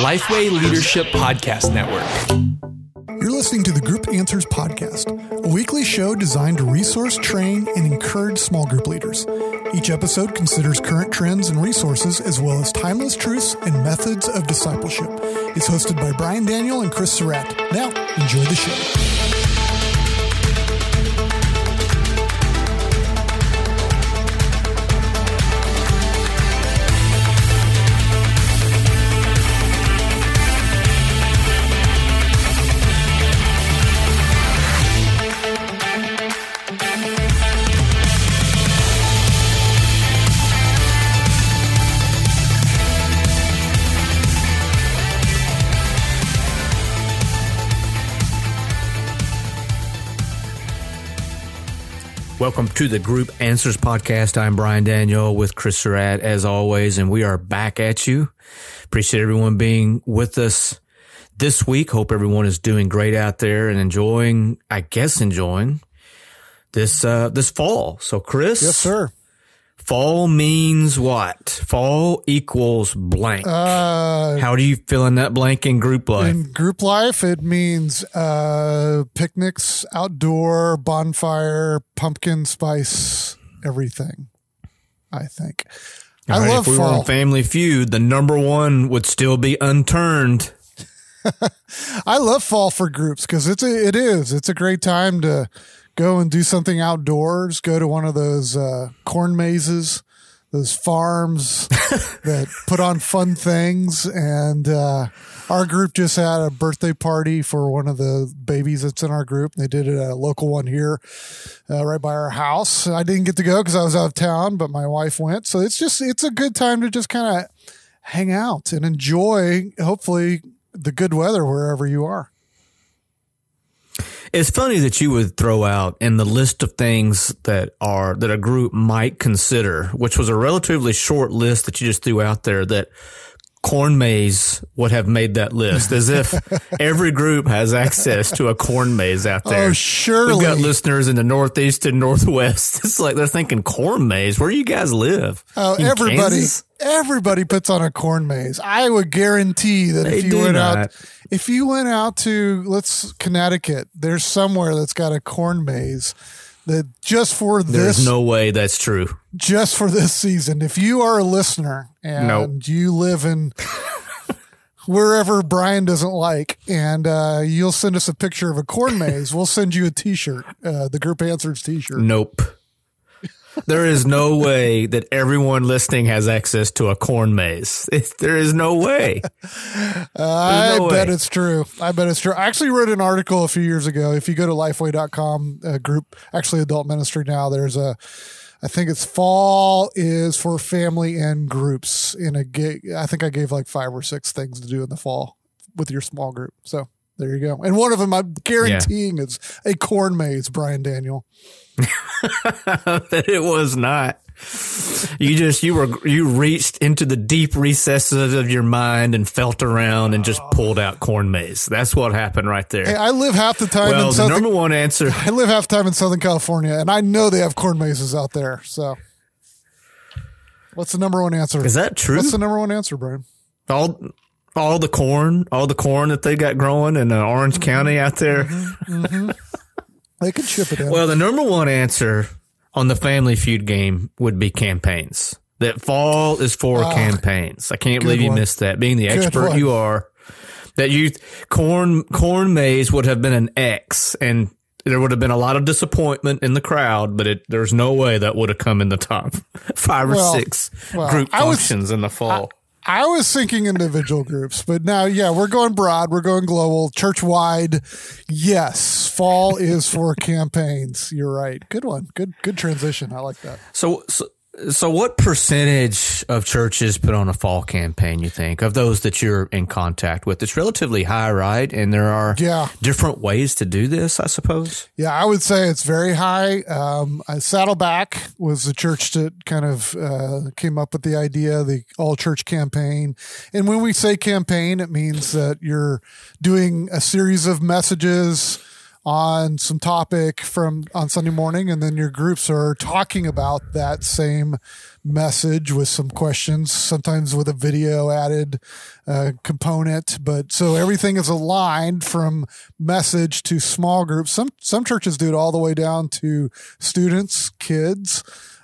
Lifeway Leadership Podcast Network. You're listening to the Group Answers Podcast, a weekly show designed to resource, train, and encourage small group leaders. Each episode considers current trends and resources, as well as timeless truths and methods of discipleship. It's hosted by Brian Daniel and Chris Surratt. Now, enjoy the show. Welcome to the Group Answers Podcast. I'm Brian Daniel with Chris Surratt as always, and we are back at you. Appreciate everyone being with us this week. Hope everyone is doing great out there and enjoying, I guess, enjoying this, uh, this fall. So Chris. Yes, sir. Fall means what? Fall equals blank. Uh, How do you fill in that blank in group life? in group life, it means uh, picnics, outdoor, bonfire, pumpkin spice, everything. I think. I right, love if we were fall. on Family Feud, the number one would still be unturned. I love fall for groups because it's a, it is it's a great time to go and do something outdoors. Go to one of those uh, corn mazes, those farms that put on fun things. And uh, our group just had a birthday party for one of the babies that's in our group. They did it at a local one here, uh, right by our house. I didn't get to go because I was out of town, but my wife went. So it's just it's a good time to just kind of hang out and enjoy. Hopefully the good weather wherever you are. It's funny that you would throw out in the list of things that are that a group might consider, which was a relatively short list that you just threw out there that corn maze would have made that list as if every group has access to a corn maze out oh, there. Oh, surely. We've got listeners in the Northeast and Northwest. It's like they're thinking corn maze. Where do you guys live? Oh, In everybody, Kansas? everybody puts on a corn maze. I would guarantee that They if you went not. out, if you went out to let's Connecticut, there's somewhere that's got a corn maze that just for There's this, There's no way that's true. just for this season. If you are a listener and Nope. you live in wherever Brian doesn't like, and uh, you'll send us a picture of a corn maze, we'll send you a T-shirt, uh, the Group Answers T-shirt. Nope. There is no way that everyone listening has access to a corn maze. It, there is no way. Uh, I no bet way. it's true. I bet it's true. I actually wrote an article a few years ago. If you go to lifeway.com, a uh, group, actually adult ministry now, there's a, I think it's fall is for family and groups in a gig. I think I gave like five or six things to do in the fall with your small group. So there you go. And one of them I'm guaranteeing is a corn maze, Brian Daniel. that it was not. You just you were you reached into the deep recesses of your mind and felt around and just pulled out corn maze. That's what happened right there. Hey, I live half the time well, in the Southern, number one answer. I live half the time in Southern California and I know they have corn mazes out there. So what's the number one answer? Is that true? What's the number one answer, Brian? all all the corn, all the corn that they got growing in uh, Orange County out there. They could ship it in. Well, the number one answer on the Family Feud game would be campaigns. That fall is for campaigns. I can't believe you Ah, one. missed that. Being the expert one. you are, that you corn corn maze would have been an X, and there would have been a lot of disappointment in the crowd. But it, there's no way that would have come in the top five or Well, six well, group I was- in the fall. I was thinking individual groups, but now, yeah, we're going broad. We're going global, church wide. Yes, fall is for campaigns. You're right. Good one. Good, good transition. I like that. So, so, so what percentage of churches put on a fall campaign, you think, of those that you're in contact with? It's relatively high, right? And there are Yeah. different ways to do this, I suppose. Yeah, I would say it's very high. Um, uh, Saddleback was the church that kind of uh, came up with the idea, the all church campaign. And when we say campaign, it means that you're doing a series of messages on some topic from on Sunday morning, and then your groups are talking about that same message with some questions, sometimes with a video added uh, component. But so everything is aligned from message to small groups. Some some churches do it all the way down to students, kids.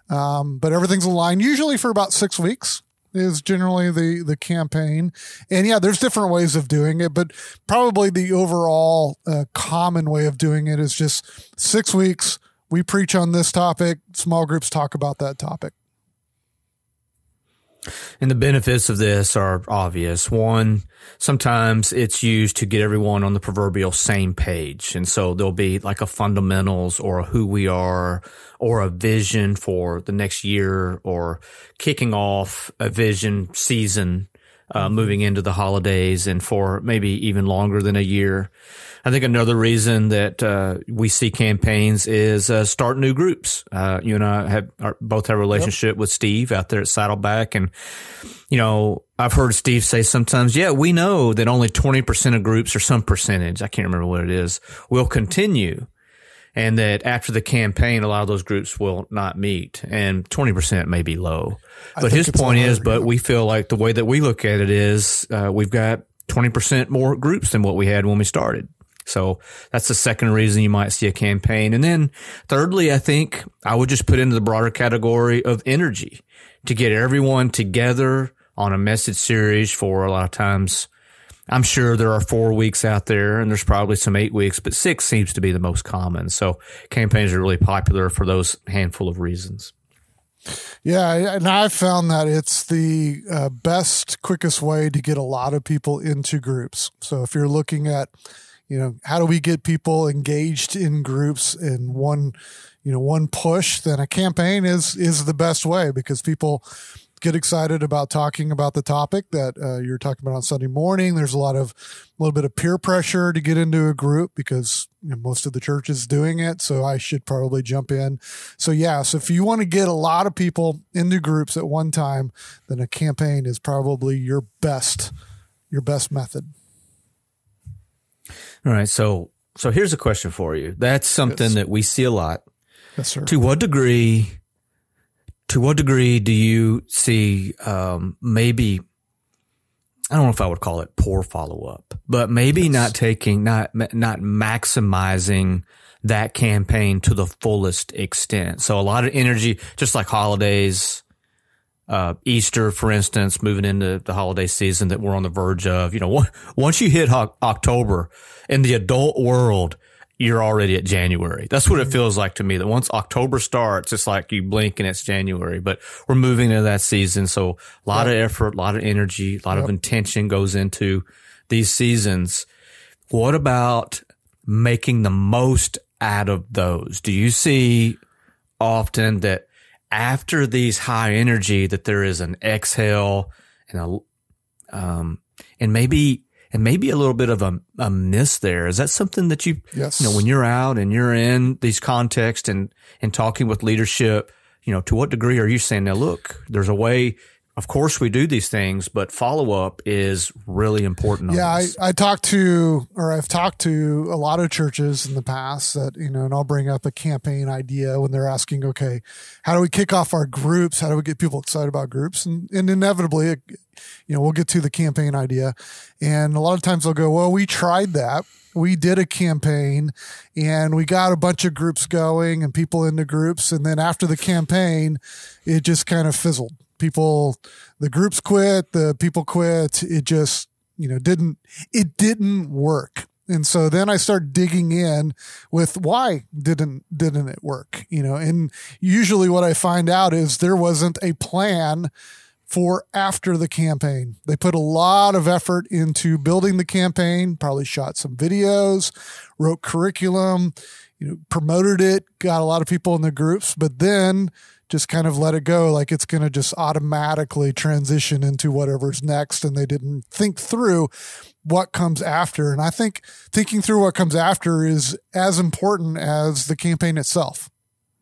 Um, but everything's aligned usually for about six weeks is generally the the campaign. And yeah there's different ways of doing it but probably the overall uh, common way of doing it is just six weeks we preach on this topic small groups talk about that topic and the benefits of this are obvious. One, sometimes it's used to get everyone on the proverbial same page. And so there'll be like a fundamentals or a who we are or a vision for the next year or kicking off a vision season, uh, moving into the holidays and for maybe even longer than a year. I think another reason that uh, we see campaigns is uh, start new groups. Uh, you and I have are, both have a relationship yep. with Steve out there at Saddleback, and you know I've heard Steve say sometimes, yeah, we know that only twenty percent of groups or some percentage, I can't remember what it is, will continue. And that after the campaign, a lot of those groups will not meet, and twenty percent may be low. But his point is, but we feel like the way that we look at it is, uh, we've got twenty percent more groups than what we had when we started. So that's the second reason you might see a campaign. And then thirdly, I think I would just put into the broader category of energy to get everyone together on a message series for a lot of times. I'm sure there are four weeks out there and there's probably some eight weeks, but six seems to be the most common. So campaigns are really popular for those handful of reasons. Yeah, and I've found that it's the uh, best, quickest way to get a lot of people into groups. So if you're looking at you know how do we get people engaged in groups in one you know one push then a campaign is is the best way because people get excited about talking about the topic that uh, you're talking about on sunday morning there's a lot of a little bit of peer pressure to get into a group because you know, most of the church is doing it so i should probably jump in so yeah so if you want to get a lot of people into groups at one time then a campaign is probably your best your best method all right. So, so here's a question for you. That's something yes. that we see a lot. Yes, sir. To what degree, to what degree do you see, um, maybe, I don't know if I would call it poor follow up, but maybe yes. not taking, not, not maximizing that campaign to the fullest extent. So a lot of energy, just like holidays, uh, Easter, for instance, moving into the holiday season that we're on the verge of, you know, once you hit ho- October in the adult world, you're already at January. That's what it feels like to me that once October starts, it's like you blink and it's January, but we're moving into that season. So a lot yep. of effort, a lot of energy, a lot yep. of intention goes into these seasons. What about making the most out of those? Do you see often that after these high energy that there is an exhale and a, um, and maybe, and maybe a little bit of a, a miss there. Is that something that you, yes. you know, when you're out and you're in these contexts and, and talking with leadership, you know, to what degree are you saying, now look, there's a way of course we do these things, but follow up is really important. Yeah, I, I talked to, or I've talked to a lot of churches in the past that, you know, and I'll bring up a campaign idea when they're asking, okay, how do we kick off our groups? How do we get people excited about groups? And, and inevitably, you know, we'll get to the campaign idea. And a lot of times they'll go, well, we tried that. We did a campaign and we got a bunch of groups going and people into groups. And then after the campaign, it just kind of fizzled people the groups quit the people quit. It just you know didn't it didn't work. And so then i start digging in with why didn't didn't it work you know? And usually what i find out is there wasn't a plan for after the campaign. They put a lot of effort into building the campaign probably shot some videos wrote curriculum you know promoted it got a lot of people in the groups. But then just kind of let it go. Like it's going to just automatically transition into whatever's next and they didn't think through what comes after. And i think thinking through what comes after is as important as the campaign itself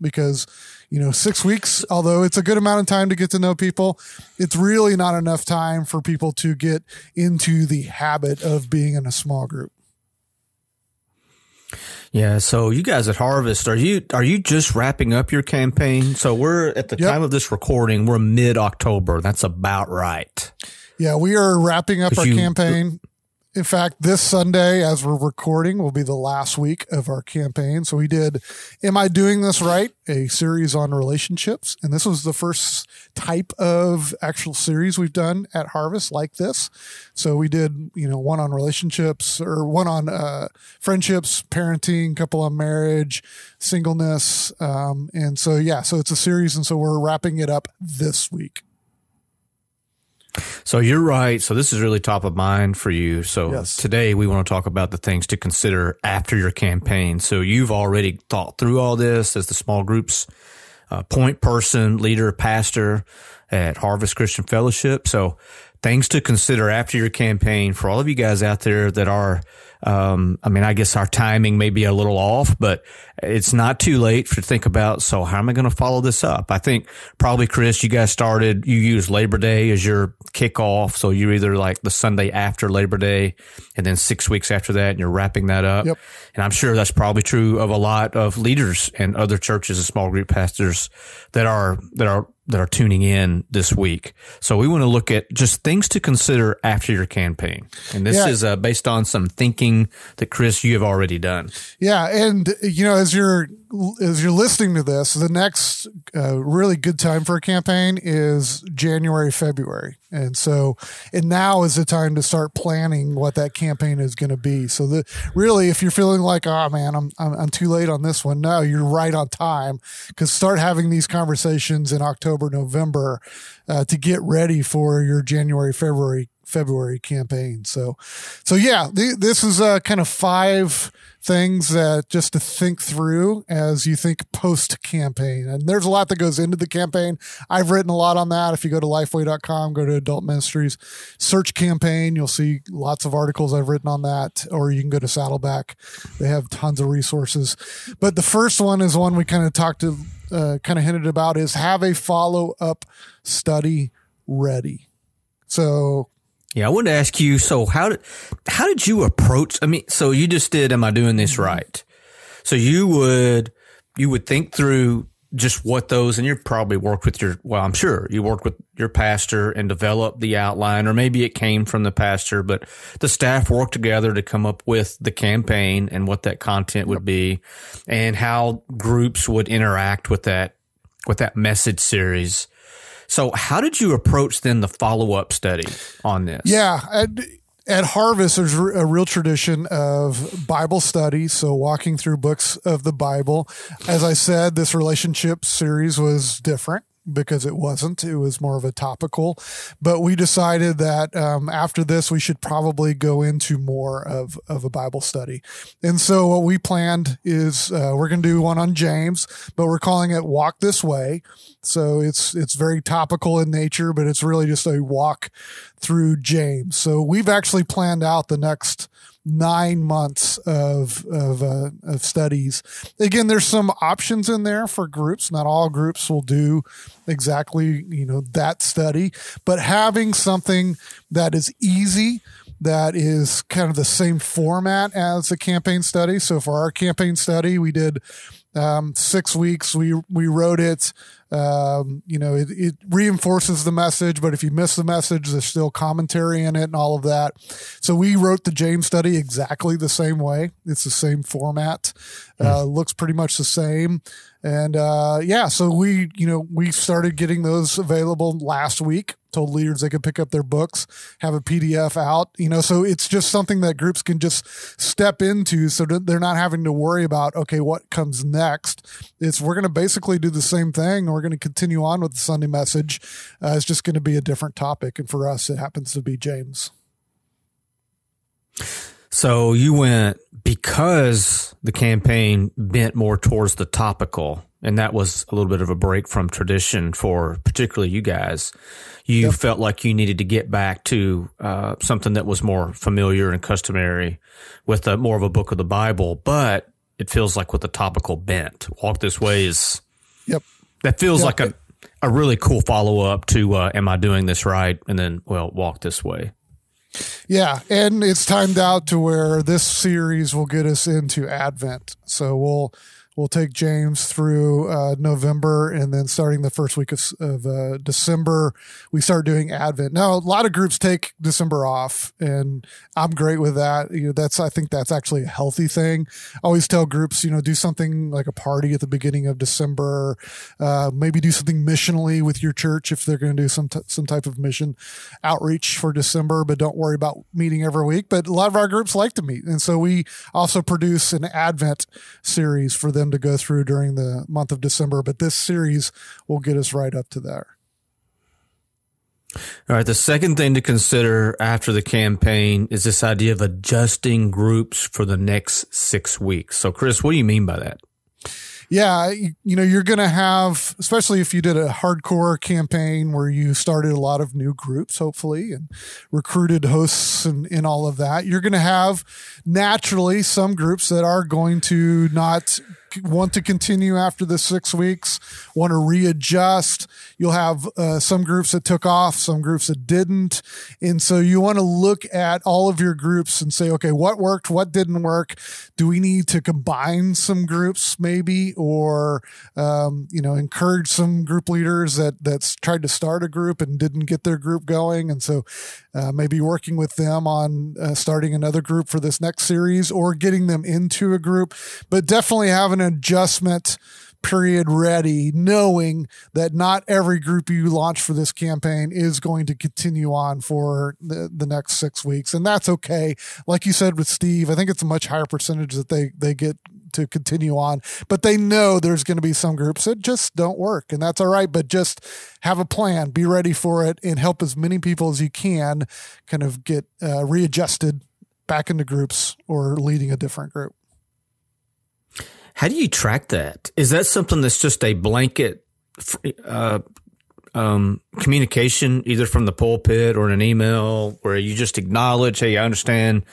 because you know 6 weeks although it's a good amount of time to get to know people it's really not enough time for people to get into the habit of being in a small group Yeah. So you guys at Harvest, are you are you just wrapping up your campaign? So we're at the Yep. time of this recording, we're mid October. That's about right. Yeah, we are wrapping up our you- campaign. In fact, this Sunday, as we're recording, will be the last week of our campaign. So we did Am I Doing This Right? A series on relationships. And this was the first type of actual series we've done at Harvest like this. So we did, you know, one on relationships or one on uh, friendships, parenting, couple on marriage, singleness. Um, and so, yeah, so it's a series. And so we're wrapping it up this week. So you're right. So this is really top of mind for you. So Yes. today we want to talk about the things to consider after your campaign. So you've already thought through all this as the small groups uh, point person, leader, pastor at Harvest Christian Fellowship. So things to consider after your campaign for all of you guys out there that are, um, I mean, I guess our timing may be a little off, but it's not too late to think about. So how am I going to follow this up? I think probably Chris, you guys started, you use Labor Day as your kickoff. So you're either like the Sunday after Labor Day and then six weeks after that and you're wrapping that up. Yep. And I'm sure that's probably true of a lot of leaders and other churches and small group pastors that are, that are, that are tuning in this week. So we want to look at just things to consider after your campaign. And this Yeah. is uh, based on some thinking that Chris, you have already done. Yeah, and you know, as you're as you're listening to this, the next uh, really good time for a campaign is January, February, and so and now is the time to start planning what that campaign is going to be. So the really, if you're feeling like, oh man, I'm I'm, I'm too late on this one, no, you're right on time because start having these conversations in October, November uh, to get ready for your January, February February campaign. So, so yeah, th- this is uh, kind of five things that just to think through as you think post campaign. And there's a lot that goes into the campaign. I've written a lot on that. If you go to lifeway.com, go to adult ministries, search campaign, you'll see lots of articles I've written on that, or you can go to Saddleback. They have tons of resources. But the first one is one we kind of talked to, uh, kind of hinted about is have a follow up study ready. So Yeah, I wanted to ask you. So how did how did you approach? I mean, so you just did. Am I doing this mm-hmm. right? So you would you would think through just what those, and you probably worked with your. Well, I'm sure you worked with your pastor and developed the outline, or maybe it came from the pastor, but the staff worked together to come up with the campaign and what that content would be, and how groups would interact with that with that message series. So, how did you approach then the follow up study on this? Yeah. At, at Harvest, there's a real tradition of Bible study. So, walking through books of the Bible. As I said, this relationship series was different because it wasn't. It was more of a topical. But we decided that um, after this, we should probably go into more of, of a Bible study. And so, what we planned is uh, we're going to do one on James, but we're calling it Walk This Way. So it's it's very topical in nature, but it's really just a walk through James. So we've actually planned out the next nine months of of, uh, of studies. Again, there's some options in there for groups. Not all groups will do exactly you know that study, but having something that is easy that is kind of the same format as a campaign study. So for our campaign study, we did um, six weeks. We we wrote it. Um, you know, it, it reinforces the message, but if you miss the message, there's still commentary in it and all of that. So we wrote the James study exactly the same way. It's the same format. Uh, looks pretty much the same. And uh, yeah, so we, you know, we started getting those available last week. Told leaders they could pick up their books, have a PDF out, you know, so it's just something that groups can just step into so that they're not having to worry about, okay, what comes next. It's we're going to basically do the same thing. We're going to continue on with the Sunday message. Uh, it's just going to be a different topic. And for us, it happens to be James. So you went because the campaign bent more towards the topical, and that was a little bit of a break from tradition for particularly you guys. You felt like you needed to get back to uh, something that was more familiar and customary with a, more of a book of the Bible, but it feels like with the topical bent. Walk this way is Yep. That feels Yeah. like a a really cool follow up to uh, "Am I doing this right?" and then well, walk this way. Yeah, and it's timed out to where this series will get us into Advent. So we'll we'll take James through uh, November, and then starting the first week of, of uh, December, we start doing Advent. Now, a lot of groups take December off, and I'm great with that. You know, that's I think that's actually a healthy thing. I always tell groups, you know, do something like a party at the beginning of December, uh, maybe do something missionally with your church if they're going to do some t- some type of mission outreach for December, but don't worry about meeting every week. But a lot of our groups like to meet, and so we also produce an Advent series for them them to go through during the month of December, but this series will get us right up to there. All right. The second thing to consider after the campaign is this idea of adjusting groups for the next six weeks. So, Chris, what do you mean by that? yeah, you, you know, you're going to have, especially if you did a hardcore campaign where you started a lot of new groups, hopefully, and recruited hosts and, and all of that, you're going to have naturally some groups that are going to not want to continue after the six weeks, want to readjust. You'll have uh, some groups that took off, some groups that didn't. And so you want to look at all of your groups and say, okay, what worked? What didn't work? Do we need to combine some groups maybe, or, um, you know, encourage some group leaders that, that's tried to start a group and didn't get their group going. And so uh, maybe working with them on uh, starting another group for this next series or getting them into a group, but definitely having adjustment period ready, knowing that not every group you launch for this campaign is going to continue on for the, the next six weeks. And that's okay. Like you said with Steve, I think it's a much higher percentage that they, they get to continue on, but they know there's going to be some groups that just don't work and that's all right. But just have a plan, be ready for it and help as many people as you can kind of get uh, readjusted back into groups or leading a different group. How do you track that? Is that something that's just a blanket uh, um, communication, either from the pulpit or in an email, where you just acknowledge, "Hey, I understand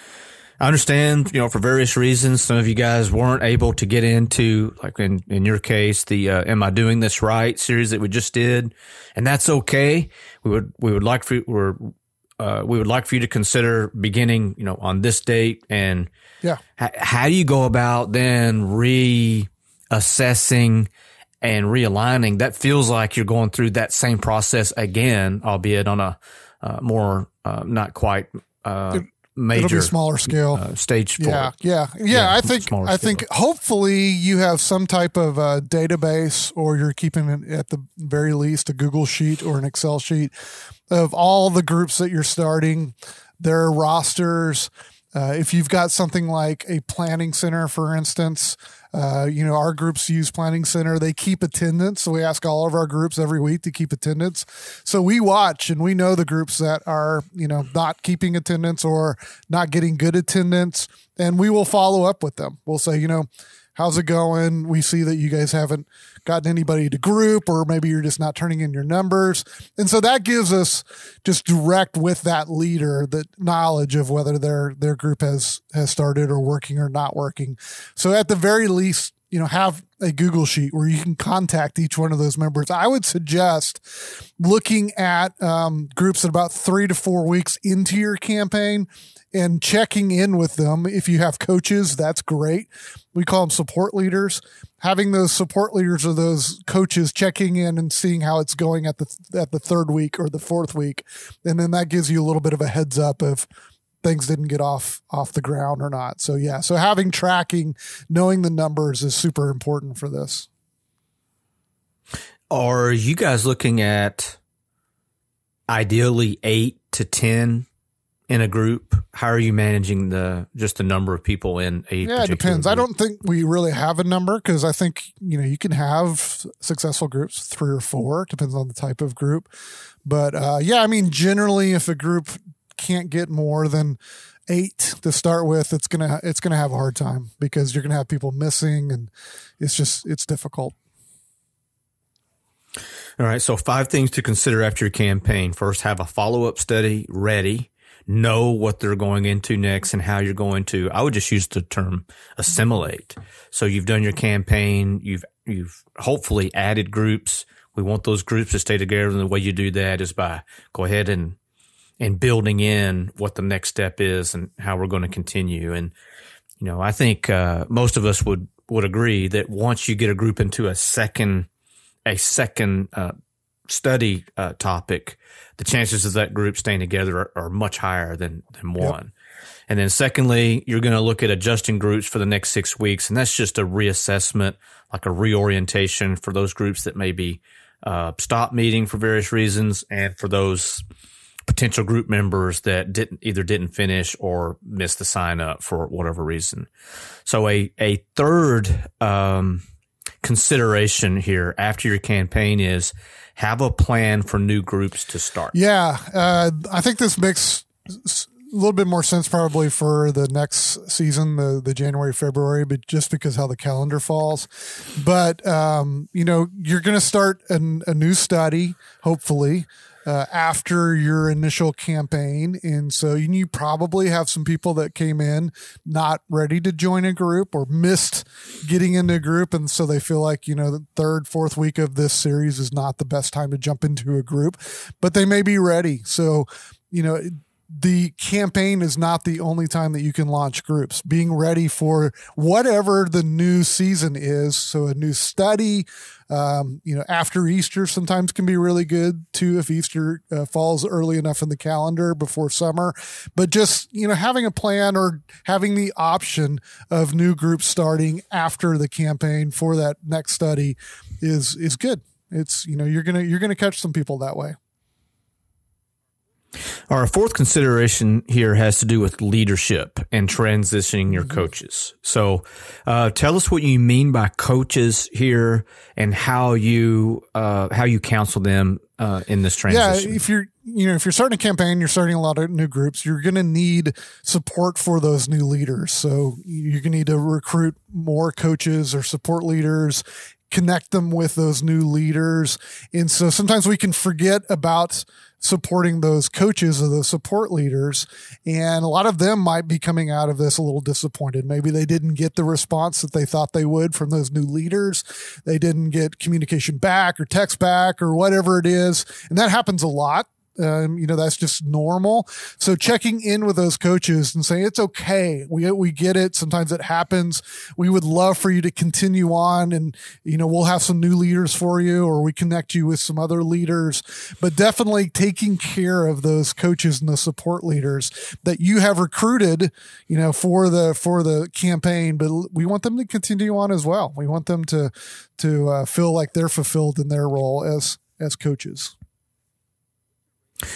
I understand, you know, for various reasons, some of you guys weren't able to get into, like in, in your case, the, uh, Am I Doing This Right series that we just did. And that's okay. We would, we would like for we're, uh, we would like for you to consider beginning, you know, on this date. And yeah, h- how do you go about then reassessing and realigning? That feels like you're going through that same process again, albeit on a, uh, more, uh, not quite, uh, major It'll be smaller scale. uh, stage yeah, yeah, yeah yeah i think i think hopefully you have some type of uh, database or you're keeping it at the very least a google sheet or an excel sheet of all the groups that you're starting. Their rosters. Uh, if you've got something like a planning center for instance uh, you know, our groups use Planning Center. They keep attendance. So we ask all of our groups every week to keep attendance. So we watch and we know the groups that are, you know, not keeping attendance or not getting good attendance. And we will follow up with them. We'll say, you know, how's it going? We see that you guys haven't gotten anybody to group, or maybe you're just not turning in your numbers. And so that gives us just direct with that leader the knowledge of whether their their group has has started or working or not working. So at the very least, you know, have a Google sheet where you can contact each one of those members. I would suggest looking at um, groups at about three to four weeks into your campaign and checking in with them. If you have coaches, that's great. We call them support leaders. Having those support leaders or those coaches checking in and seeing how it's going at the at the third week or the fourth week, and then that gives you a little bit of a heads up if things didn't get off off the ground or not. So yeah, so having tracking, knowing the numbers is super important for this. Are you guys looking at ideally eight to ten in a group? How are you managing the just the number of people in a? Yeah, it depends. Group? I don't think we really have a number because I think you know you can have successful groups, three or four, depends on the type of group. But uh, yeah, I mean, generally, if a group can't get more than eight to start with, it's gonna it's gonna have a hard time because you're gonna have people missing, and it's just it's difficult. All right. So five things to consider after your campaign. First, have a follow up study ready know what they're going into next and how you're going to, I would just use the term assimilate. So you've done your campaign. You've, you've hopefully added groups. We want those groups to stay together. And the way you do that is by go ahead and and building in what the next step is and how we're going to continue. And, you know, I think, uh, most of us would, would agree that once you get a group into a second, a second, uh, study, uh, topic, the chances of that group staying together are, are much higher than, than one. Yep. And then secondly, you're going to look at adjusting groups for the next six weeks. And that's just a reassessment, like a reorientation for those groups that maybe, uh, stop meeting for various reasons and for those potential group members that didn't either didn't finish or missed the sign up for whatever reason. So a a third um, consideration here after your campaign is have a plan for new groups to start. Yeah, uh, I think this makes a little bit more sense probably for the next season, the the January February, but just because how the calendar falls. But um, you know, you're going to start an, a new study, hopefully uh, after your initial campaign. And so you probably have some people that came in not ready to join a group or missed getting into a group. And so they feel like, you know, the third, fourth week of this series is not the best time to jump into a group, but they may be ready. So, you know, the campaign is not the only time that you can launch groups. Being ready for whatever the new season is. So a new study, um, you know, after Easter sometimes can be really good too if Easter uh, falls early enough in the calendar before summer. But just, you know, having a plan or having the option of new groups starting after the campaign for that next study is is good. It's, you know, you're to you're to catch some people that way. Our fourth consideration here has to do with leadership and transitioning your mm-hmm. coaches. So, uh, tell us what you mean by coaches here and how you uh, how you counsel them uh, in this transition. Yeah, if you're you know if you're starting a campaign, you're starting a lot of new groups. You're going to need support for those new leaders. So you're going to need to recruit more coaches or support leaders connect them with those new leaders. And so sometimes we can forget about supporting those coaches or those support leaders. And a lot of them might be coming out of this a little disappointed. Maybe they didn't get the response that they thought they would from those new leaders. They didn't get communication back or text back or whatever it is. And that happens a lot. Um, you know, that's just normal. So checking in with those coaches and saying, it's okay. We, we get it. Sometimes it happens. We would love for you to continue on and, you know, we'll have some new leaders for you or we connect you with some other leaders, but definitely taking care of those coaches and the support leaders that you have recruited, you know, for the, for the campaign, but we want them to continue on as well. We want them to, to uh, feel like they're fulfilled in their role as, as coaches.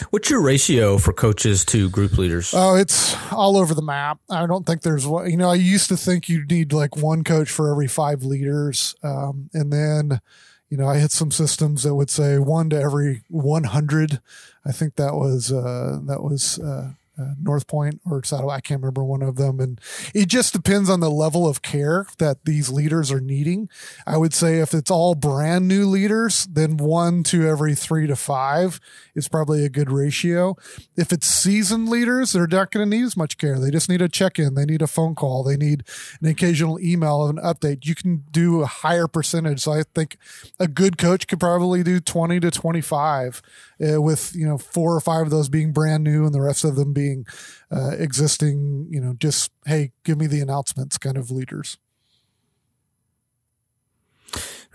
What's your ratio for coaches to group leaders? Oh, it's all over the map. I don't think there's one. You know, I used to think you'd need like one coach for every five leaders, um, and then, you know, I hit some systems that would say one to every 100. I think that was uh, that was uh, uh, North Point or Saddle. I can't remember one of them. And it just depends on the level of care that these leaders are needing. I would say if it's all brand new leaders, then one to every three to five is probably a good ratio. If it's seasoned leaders, they're not going to need as much care. They just need a check in. They need a phone call. They need an occasional email of an update. You can do a higher percentage. So I think a good coach could probably do 20 to 25 uh, with, you know, four or five of those being brand new and the rest of them being uh, existing, you know, just, hey, give me the announcements kind of leaders.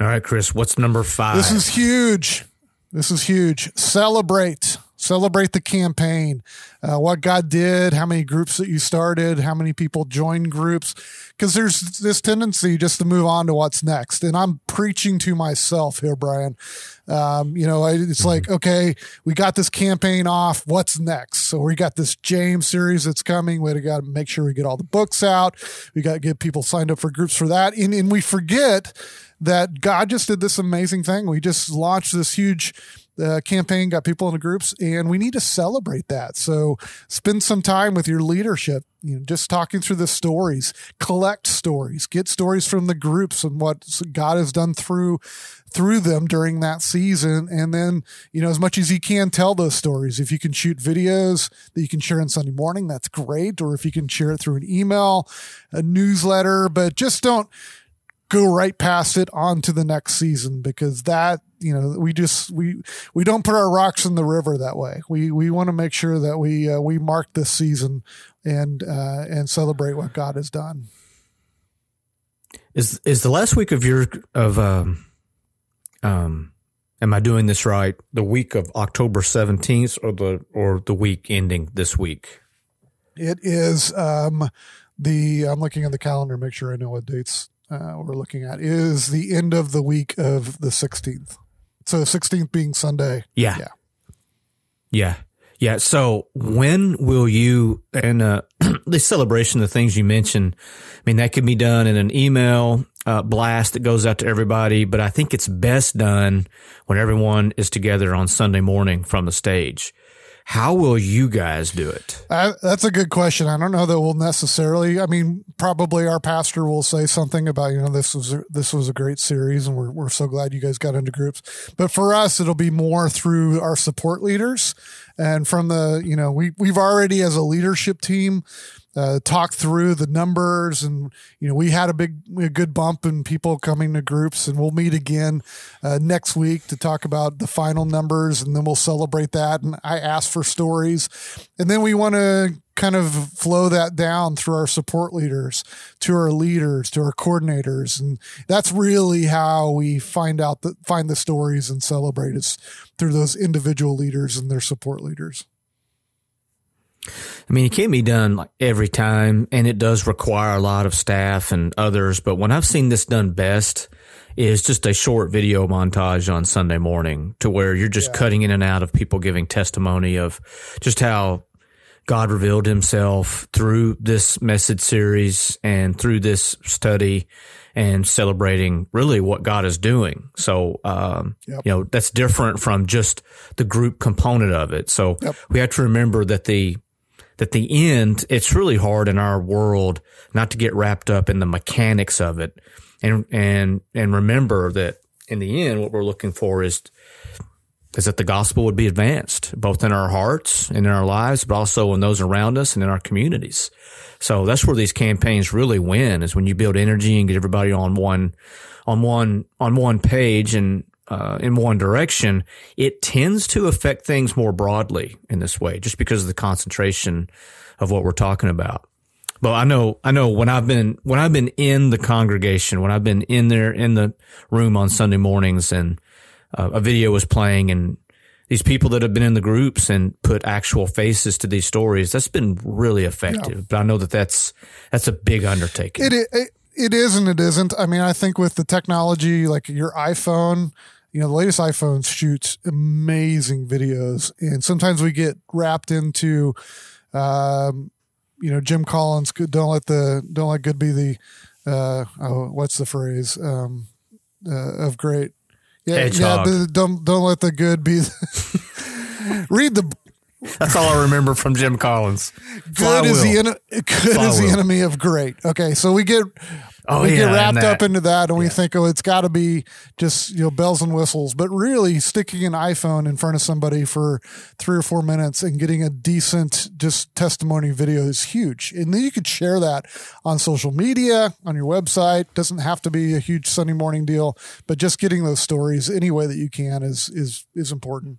All right, Chris, what's number five? This is huge. This is huge. Celebrate. Celebrate the campaign, uh, what God did, how many groups that you started, how many people joined groups. Because there's this tendency just to move on to what's next. And I'm preaching to myself here, Brian. Um, you know, it's like, mm-hmm. okay, we got this campaign off. What's next? So we got this James series that's coming. We got to make sure we get all the books out. We got to get people signed up for groups for that. And, and we forget that God just did this amazing thing. We just launched this huge uh, campaign, got people into groups, and we need to celebrate that. So spend some time with your leadership, you know, just talking through the stories, collect stories, get stories from the groups and what God has done through through them during that season. And then, you know, as much as you can tell those stories. If you can shoot videos that you can share on Sunday morning, that's great. Or if you can share it through an email, a newsletter, but just don't go right past it on to the next season because that you know we just we we don't put our rocks in the river that way. We we want to make sure that we uh, we mark this season and uh, and celebrate what god has done. Is is the last week of your of um um am i doing this right? The week of october 17th or the or the week ending this week? It is um the i'm looking at the calendar make sure i know what dates uh, we're looking at is the end of the week of the 16th so 16th being sunday. Yeah. Yeah. Yeah. Yeah. So when will you and uh the celebration the things you mentioned i mean that can be done in an email uh, blast that goes out to everybody but i think it's best done when everyone is together on sunday morning from the stage how will you guys do it? Uh, that's a good question. I don't know that we'll necessarily. I mean, probably our pastor will say something about you know this was this was a great series, and we're we're so glad you guys got into groups. But for us, it'll be more through our support leaders, and from the you know we we've already as a leadership team uh, talk through the numbers and you know we had a big a good bump in people coming to groups and we'll meet again uh, next week to talk about the final numbers and then we'll celebrate that. And i ask for stories and then we want to kind of flow that down through our support leaders to our leaders to our coordinators. And that's really how we find out the find the stories and celebrate is through those individual leaders and their support leaders I mean, it can't be done like every time, and it does require a lot of staff and others. But when I've seen this done best, is just a short video montage on Sunday morning to where you're just yeah. cutting in and out of people giving testimony of just how God revealed himself through this message series and through this study and celebrating really what God is doing. So, um, yep. you know, that's different from just the group component of it. So yep. we have to remember that the, that the end, it's really hard in our world not to get wrapped up in the mechanics of it and, and, and remember that in the end, what we're looking for is, is that the gospel would be advanced both in our hearts and in our lives, but also in those around us and in our communities. So that's where these campaigns really win is when you build energy and get everybody on one, on one, on one page and uh, in one direction, it tends to affect things more broadly in this way, just because of the concentration of what we're talking about. But I know, I know when I've been, when I've been in the congregation, when I've been in there in the room on Sunday mornings and uh, a video was playing and these people that have been in the groups and put actual faces to these stories, that's been really effective. Yeah. But I know that that's, that's a big undertaking. It, it, it is and it isn't. I mean, I think with the technology, like your iPhone, you know, the latest iPhone shoots amazing videos, and sometimes we get wrapped into, um, you know, Jim Collins. Don't let the don't let good be the, uh, oh, what's the phrase um, uh, of great? Yeah, Hedgehog. yeah. Don't don't let the good be. The, read the that's all I remember from Jim Collins. Good is the en- good is the enemy of great. Okay, so we get oh, we yeah, get wrapped up into that, and we think, oh, it's got to be just you know bells and whistles. But really, sticking an iPhone in front of somebody for three or four minutes and getting a decent just testimony video is huge. And then you could share that on social media, on your website. Doesn't have to be a huge Sunday morning deal, but just getting those stories any way that you can is is is important.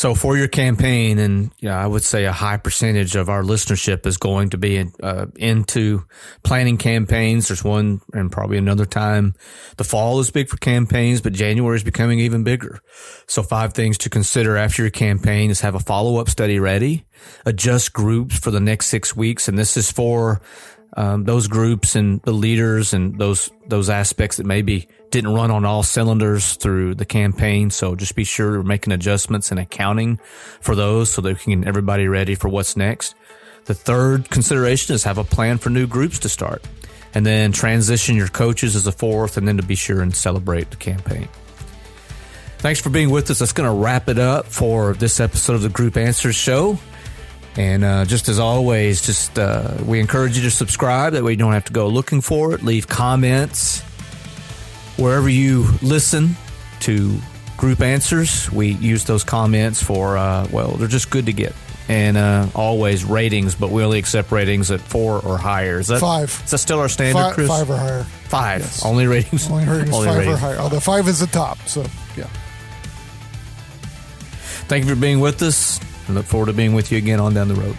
So for your campaign, and yeah, I would say a high percentage of our listenership is going to be uh, into planning campaigns. There's one, and probably another time. The fall is big for campaigns, but January is becoming even bigger. So five things to consider after your campaign is have a follow up study ready, adjust groups for the next six weeks, and this is for um, those groups and the leaders and those those aspects that maybe didn't run on all cylinders through the campaign. So just be sure we're making adjustments and accounting for those so that we can get everybody ready for what's next. The third consideration is have a plan for new groups to start, and then transition your coaches as a fourth, and then to be sure and celebrate the campaign. Thanks for being with us. That's going to wrap it up for this episode of the Group Answers Show. And uh, just as always, just uh, we encourage you to subscribe. That way you don't have to go looking for it. Leave comments wherever you listen to group answers. We use those comments for, uh, well, they're just good to get. And uh, always ratings, but we only accept ratings at four or higher. Is that Five. Is that still our standard, Five, Chris? five or higher. Five. Yes. Only ratings. Only ratings five ratings. or higher. Although five is the top. So yeah. Thank you for being with us. I look forward to being with you again on down the road.